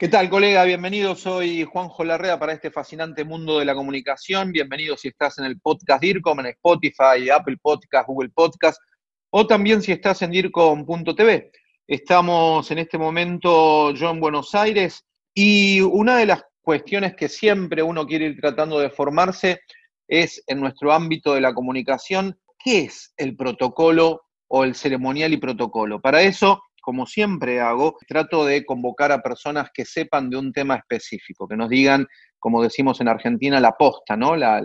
¿Qué tal, colega? Bienvenido. Soy Juanjo Larrea para este fascinante mundo de la comunicación. Bienvenido si estás en el podcast DIRCOM, en Spotify, Apple Podcast, Google Podcast, o también si estás en DIRCOM.tv. Estamos en este momento yo en Buenos Aires y una de las cuestiones que siempre uno quiere ir tratando de formarse es en nuestro ámbito de la comunicación, ¿qué es el protocolo o el ceremonial y protocolo? Para eso como siempre hago, trato de convocar a personas que sepan de un tema específico, que nos digan, como decimos en Argentina, la posta, ¿no? La,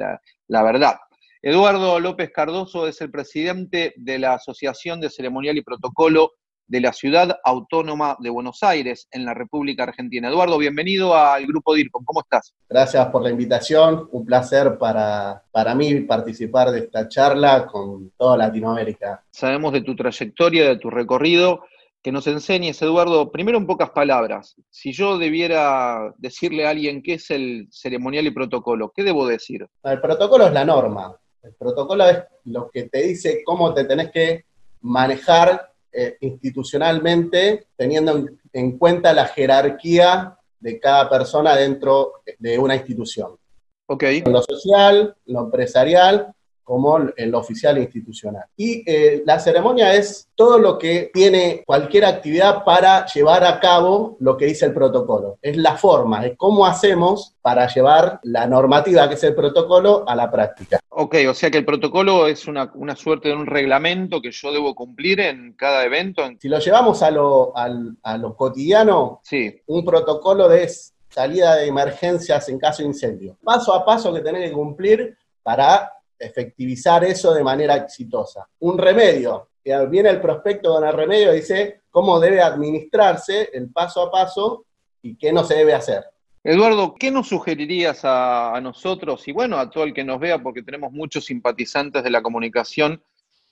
la, verdad. Eduardo López Cardoso es el presidente de la Asociación de Ceremonial y Protocolo de la Ciudad Autónoma de Buenos Aires, en la República Argentina. Eduardo, bienvenido al Grupo DIRCOM. ¿Cómo estás? Gracias por la invitación. Un placer para, para mí participar de esta charla con toda Latinoamérica. Sabemos de tu trayectoria, de tu recorrido que nos enseñes, Eduardo, primero en pocas palabras. Si yo debiera decirle a alguien qué es el ceremonial y protocolo, ¿qué debo decir? El protocolo es la norma. El protocolo es lo que te dice cómo te tenés que manejar eh, institucionalmente, teniendo en cuenta la jerarquía de cada persona dentro de una institución. Okay. Lo social, lo empresarial como el oficial institucional. Y eh, la ceremonia es todo lo que tiene cualquier actividad para llevar a cabo lo que dice el protocolo. Es la forma, es cómo hacemos para llevar la normativa que es el protocolo a la práctica. Ok, o sea que el protocolo es una, suerte de un reglamento que yo debo cumplir en cada evento. Si lo llevamos a lo, a lo cotidiano, sí. un protocolo de salida de emergencias en caso de incendio. Paso a paso que tenés que cumplir para efectivizar eso de manera exitosa. Un remedio, viene el prospecto con el remedio y dice cómo debe administrarse el paso a paso y qué no se debe hacer. Eduardo, ¿qué nos sugerirías a, nosotros y bueno, a todo el que nos vea, porque tenemos muchos simpatizantes de la comunicación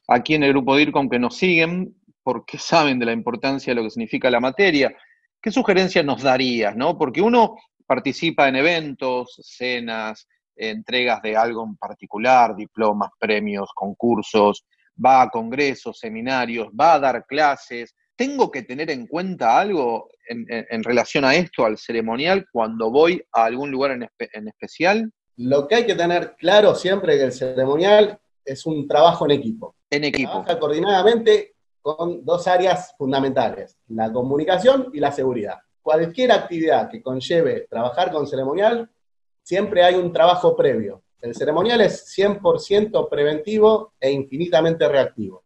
aquí en el grupo DIRCOM que nos siguen, porque saben de la importancia de lo que significa la materia? ¿Qué sugerencias nos darías? ¿no? Porque uno participa en eventos, cenas, entregas de algo en particular, diplomas, premios, concursos, va a congresos, seminarios, va a dar clases. ¿Tengo que tener en cuenta algo en, relación a esto, al ceremonial, cuando voy a algún lugar en, especial? Lo que hay que tener claro siempre es que el ceremonial es un trabajo en equipo. En equipo. Trabaja coordinadamente con dos áreas fundamentales, la comunicación y la seguridad. Cualquier actividad que conlleve trabajar con ceremonial siempre hay un trabajo previo. El ceremonial es 100% preventivo e infinitamente reactivo.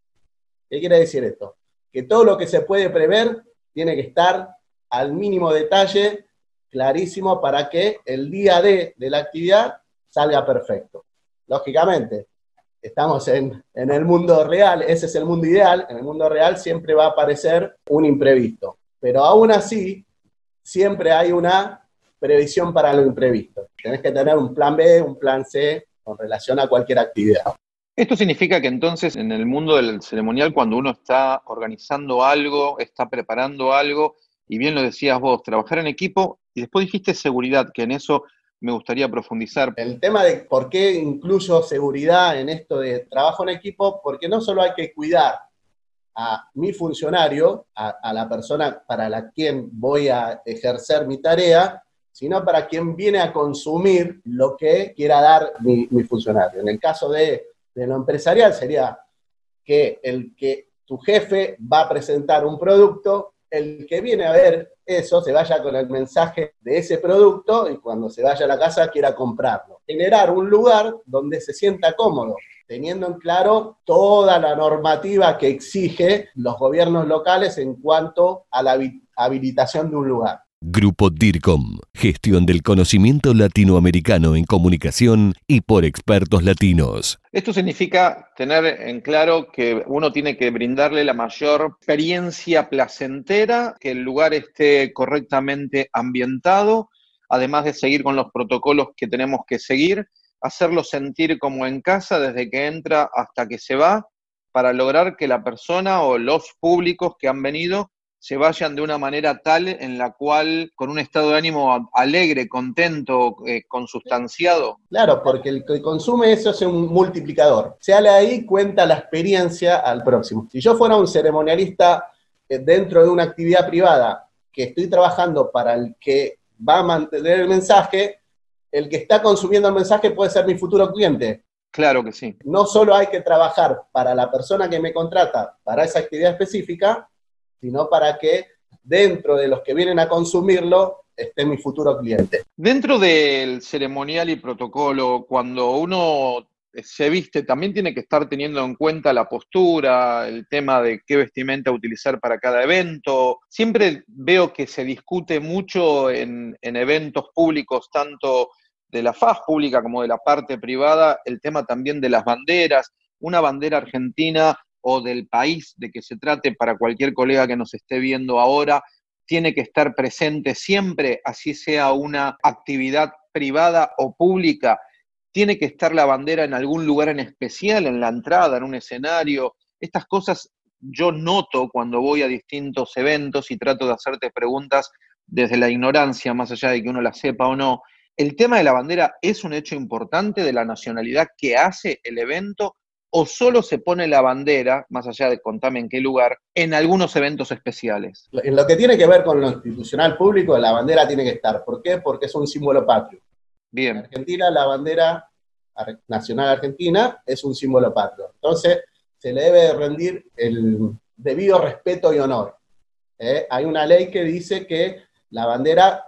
¿Qué quiere decir esto? Que todo lo que se puede prever tiene que estar al mínimo detalle, clarísimo, para que el día D de la actividad salga perfecto. Lógicamente, estamos en, en, el mundo real, ese es el mundo ideal, en el mundo real siempre va a aparecer un imprevisto, pero aún así siempre hay una previsión para lo imprevisto. Tenés que tener un plan B, un plan C con relación a cualquier actividad. Esto significa que entonces en el mundo del ceremonial, cuando uno está organizando algo, está preparando algo, y bien lo decías vos, trabajar en equipo, y después dijiste seguridad, que en eso me gustaría profundizar. El tema de por qué incluyo seguridad en esto de trabajo en equipo, porque no solo hay que cuidar a mi funcionario, a, a la persona para la quien voy a ejercer mi tarea, sino para quien viene a consumir lo que quiera dar mi, funcionario. En el caso de, lo empresarial sería que el que tu jefe va a presentar un producto, el que viene a ver eso se vaya con el mensaje de ese producto y cuando se vaya a la casa quiera comprarlo. Generar un lugar donde se sienta cómodo, teniendo en claro toda la normativa que exige los gobiernos locales en cuanto a la habilitación de un lugar. Grupo DIRCOM, gestión del conocimiento latinoamericano en comunicación y por expertos latinos. Esto significa tener en claro que uno tiene que brindarle la mayor experiencia placentera, que el lugar esté correctamente ambientado, además de seguir con los protocolos que tenemos que seguir, hacerlo sentir como en casa desde que entra hasta que se va, para lograr que la persona o los públicos que han venido se vayan de una manera tal en la cual, con un estado de ánimo alegre, contento, eh, consustanciado. Claro, porque el que consume eso es un multiplicador. Se le ahí cuenta la experiencia al próximo. Si yo fuera un ceremonialista eh, dentro de una actividad privada que estoy trabajando para el que va a mantener el mensaje, el que está consumiendo el mensaje puede ser mi futuro cliente. Claro que sí. No solo hay que trabajar para la persona que me contrata para esa actividad específica, sino para que dentro de los que vienen a consumirlo esté mi futuro cliente. Dentro del ceremonial y protocolo, cuando uno se viste, también tiene que estar teniendo en cuenta la postura, el tema de qué vestimenta utilizar para cada evento. Siempre veo que se discute mucho en, eventos públicos, tanto de la faz pública como de la parte privada, el tema también de las banderas. Una bandera argentina o del país de que se trate para cualquier colega que nos esté viendo ahora, tiene que estar presente siempre, así sea una actividad privada o pública tiene que estar la bandera en algún lugar en especial, en la entrada, en un escenario. Estas cosas yo noto cuando voy a distintos eventos y trato de hacerte preguntas desde la ignorancia, más allá de que uno la sepa o no. ¿El tema de la bandera es un hecho importante de la nacionalidad que hace el evento o solo se pone la bandera, más allá de contame en qué lugar, en algunos eventos especiales? En lo que tiene que ver con lo institucional público, la bandera tiene que estar. ¿Por qué? Porque es un símbolo patrio. Bien. En Argentina, la bandera nacional argentina es un símbolo patrio. Entonces, se le debe rendir el debido respeto y honor. ¿eh? Hay una ley que dice que la bandera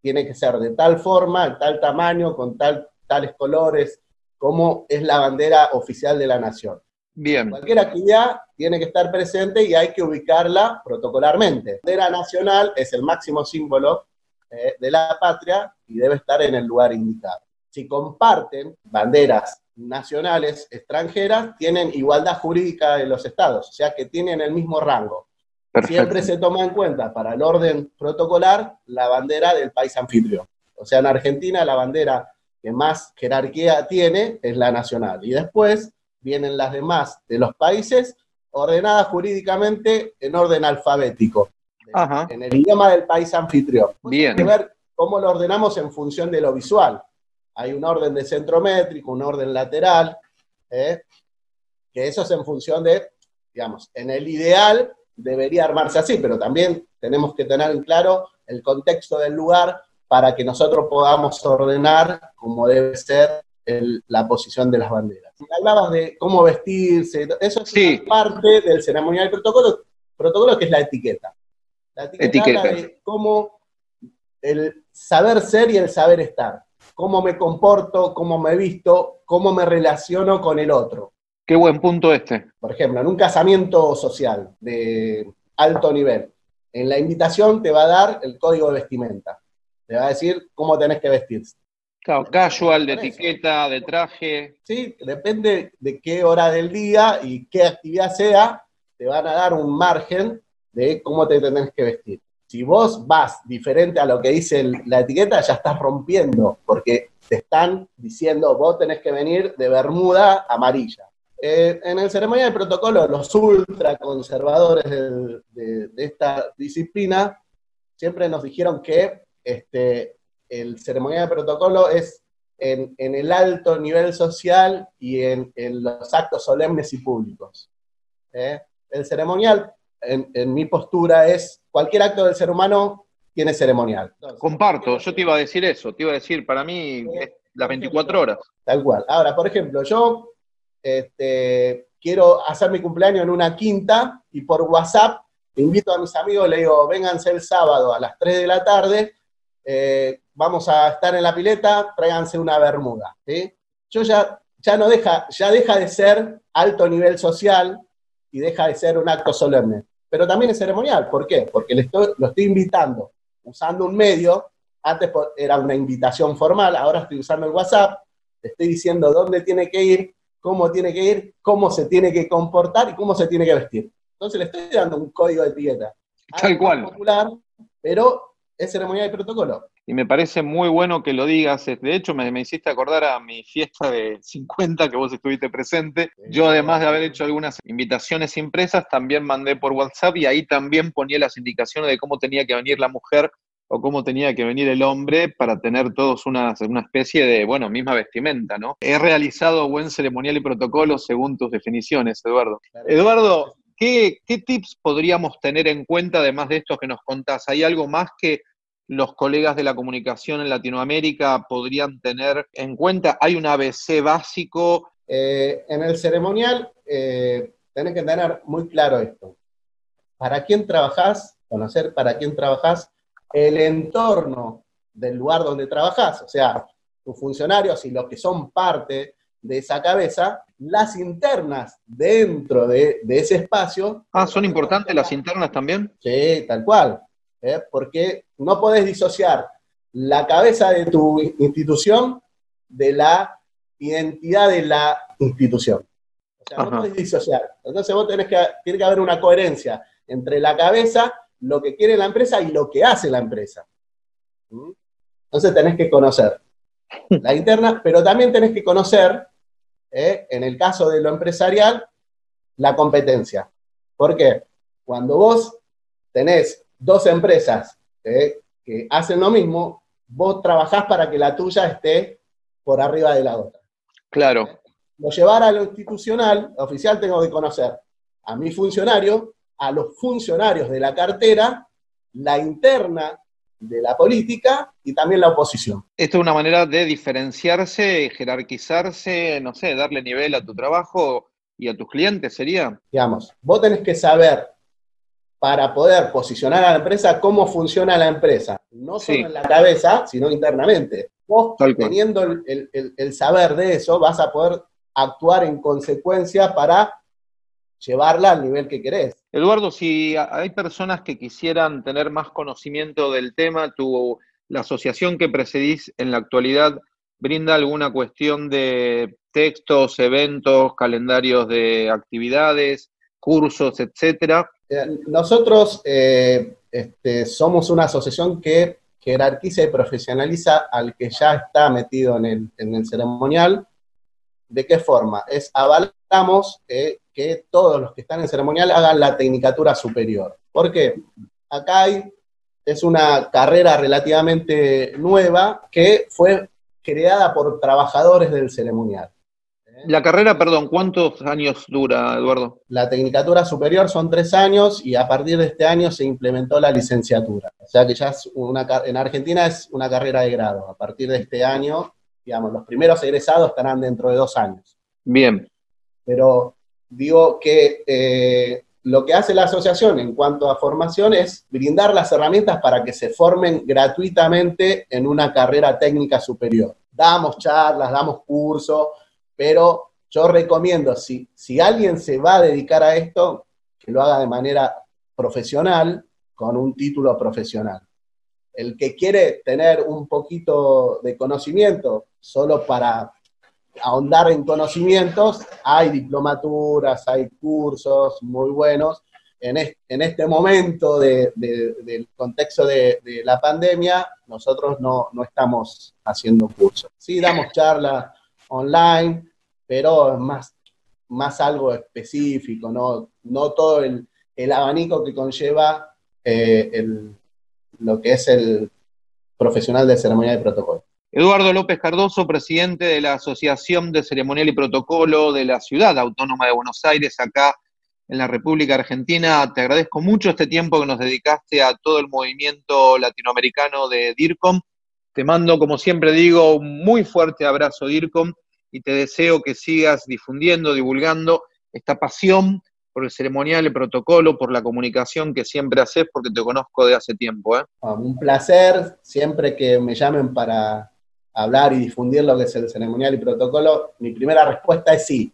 tiene que ser de tal forma, de tal tamaño, con tal, tales colores, como es la bandera oficial de la nación. Bien. Cualquier actividad tiene que estar presente y hay que ubicarla protocolarmente. La bandera nacional es el máximo símbolo eh, de la patria y debe estar en el lugar indicado. Si comparten banderas nacionales extranjeras, tienen igualdad jurídica en los estados, o sea que tienen el mismo rango. Siempre se toma en cuenta para el orden protocolar la bandera del país anfitrión. O sea, en Argentina la bandera que más jerarquía tiene es la nacional. Y después vienen las demás de los países ordenadas jurídicamente en orden alfabético en el idioma del país anfitrión. Bien. Hay que ver cómo lo ordenamos en función de lo visual. Hay un orden de centrométrico, un orden lateral, ¿eh? que eso es en función de, digamos, en el ideal debería armarse así, pero también tenemos que tener en claro el contexto del lugar para que nosotros podamos ordenar como debe ser la posición de las banderas. Hablabas de cómo vestirse, eso es parte del ceremonial protocolo, protocolo que es la etiqueta. La etiqueta, de cómo el saber ser y el saber estar. Cómo me comporto, cómo me visto, cómo me relaciono con el otro. Qué buen punto este. Por ejemplo, en un casamiento social de alto nivel, en la invitación te va a dar el código de vestimenta. Te va a decir cómo tenés que vestirse. Claro, casual, de etiqueta, de traje. Sí, depende de qué hora del día y qué actividad sea, te van a dar un margen de cómo te tenés que vestir. Si vos vas diferente a lo que dice la etiqueta, ya estás rompiendo, porque te están diciendo, vos tenés que venir de bermuda amarilla. Eh, en el ceremonial de protocolo, los ultraconservadores de, de, esta disciplina siempre nos dijeron que este, el ceremonial de protocolo es en, el alto nivel social y en, los actos solemnes y públicos. ¿eh? El ceremonial en, mi postura es, cualquier acto del ser humano tiene ceremonial. Comparto, yo te iba a decir eso, te iba a decir, para mí es las 24 horas. Tal cual. Ahora, por ejemplo, yo este, quiero hacer mi cumpleaños en una quinta y por WhatsApp invito a mis amigos, le digo, vénganse el sábado a las 3 de la tarde, eh, vamos a estar en la pileta, tráiganse una bermuda. Yo ya, ya no deja, ya deja de ser alto nivel social y deja de ser un acto solemne pero también es ceremonial. ¿Por qué? Porque le estoy, lo estoy invitando usando un medio, antes era una invitación formal, ahora estoy usando el WhatsApp, le estoy diciendo dónde tiene que ir, cómo tiene que ir, cómo se tiene que comportar y cómo se tiene que vestir. Entonces le estoy dando un código de etiqueta. Tal cual. Popular, pero es ceremonial y protocolo y me parece muy bueno que lo digas. De hecho, me, hiciste acordar a mi fiesta de 50 que vos estuviste presente. Yo, además de haber hecho algunas invitaciones impresas, también mandé por WhatsApp y ahí también ponía las indicaciones de cómo tenía que venir la mujer o cómo tenía que venir el hombre para tener todos una, una especie de, bueno, misma vestimenta, ¿no? He realizado buen ceremonial y protocolo según tus definiciones, Eduardo. Eduardo, ¿qué, ¿qué tips podríamos tener en cuenta además de estos que nos contás? ¿Hay algo más que los colegas de la comunicación en Latinoamérica podrían tener en cuenta? ¿Hay un ABC básico? Eh, en el ceremonial eh, tenés que tener muy claro esto. ¿Para quién trabajás? Conocer para quién trabajás, el entorno del lugar donde trabajás, o sea, tus funcionarios y los que son parte de esa cabeza, las internas dentro de, de ese espacio. Ah, ¿son importantes las internas también? Sí, tal cual. ¿eh? porque no podés disociar la cabeza de tu institución de la identidad de la institución. O sea, no podés disociar. Entonces vos tenés que, tiene que haber una coherencia entre la cabeza, lo que quiere la empresa y lo que hace la empresa. ¿Mm? Entonces tenés que conocer la interna, pero también tenés que conocer, ¿eh? en el caso de lo empresarial, la competencia. ¿Por qué? Cuando vos tenés dos empresas ¿eh? que hacen lo mismo, vos trabajás para que la tuya esté por arriba de la otra. Claro. Lo llevar a lo institucional, oficial, tengo que conocer a mi funcionario, a los funcionarios de la cartera, la interna de la política y también la oposición. Esto es una manera de diferenciarse, jerarquizarse, no sé, darle nivel a tu trabajo y a tus clientes, ¿sería? Digamos, vos tenés que saber para poder posicionar a la empresa cómo funciona la empresa, no solo en la cabeza, sino internamente. Vos, teniendo el, saber de eso, vas a poder actuar en consecuencia para llevarla al nivel que querés. Eduardo, si hay personas que quisieran tener más conocimiento del tema, tu, la asociación que precedís en la actualidad brinda alguna cuestión de textos, eventos, calendarios de actividades, cursos, etcétera, nosotros eh, este, somos una asociación que jerarquiza y profesionaliza al que ya está metido en el, ceremonial. ¿De qué forma? Es avalamos eh, que todos los que están en ceremonial hagan la tecnicatura superior. ¿Por qué? Acá hay, es una carrera relativamente nueva que fue creada por trabajadores del ceremonial. La carrera, perdón, ¿cuántos años dura, Eduardo? La tecnicatura superior son tres años y a partir de este año se implementó la licenciatura. O sea que ya es una, en Argentina es una carrera de grado. A partir de este año, digamos, los primeros egresados estarán dentro de dos años. Bien. Pero digo que eh, lo que hace la asociación en cuanto a formación es brindar las herramientas para que se formen gratuitamente en una carrera técnica superior. Damos charlas, damos cursos pero yo recomiendo, si, si alguien se va a dedicar a esto, que lo haga de manera profesional, con un título profesional. El que quiere tener un poquito de conocimiento solo para ahondar en conocimientos, hay diplomaturas, hay cursos muy buenos. En, este, momento del contexto de, la pandemia, nosotros no, no estamos haciendo cursos. Sí, damos charlas online, pero es más, más algo específico, no, no todo el, abanico que conlleva eh, lo que es el profesional de ceremonial y protocolo. Eduardo López Cardoso, presidente de la Asociación de Ceremonial y Protocolo de la Ciudad Autónoma de Buenos Aires, acá en la República Argentina. Te agradezco mucho este tiempo que nos dedicaste a todo el movimiento latinoamericano de DIRCOM. Te mando, como siempre digo, un muy fuerte abrazo, DIRCOM, y te deseo que sigas difundiendo, divulgando esta pasión por el ceremonial, el protocolo, por la comunicación que siempre haces, porque te conozco de hace tiempo. ¿eh? Ah, un placer, siempre que me llamen para hablar y difundir lo que es el ceremonial y protocolo, mi primera respuesta es sí.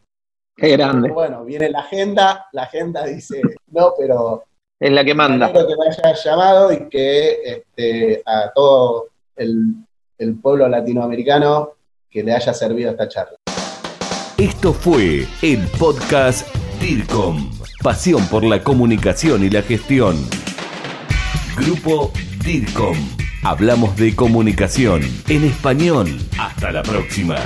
Qué grande. Bueno, viene la agenda, la agenda dice no, pero... Es la que manda. Espero que me hayas llamado y que este, a todo el pueblo latinoamericano que le haya servido esta charla. Esto fue el podcast DIRCOM, pasión por la comunicación y la gestión. Grupo DIRCOM. Hablamos de comunicación en español. Hasta la próxima.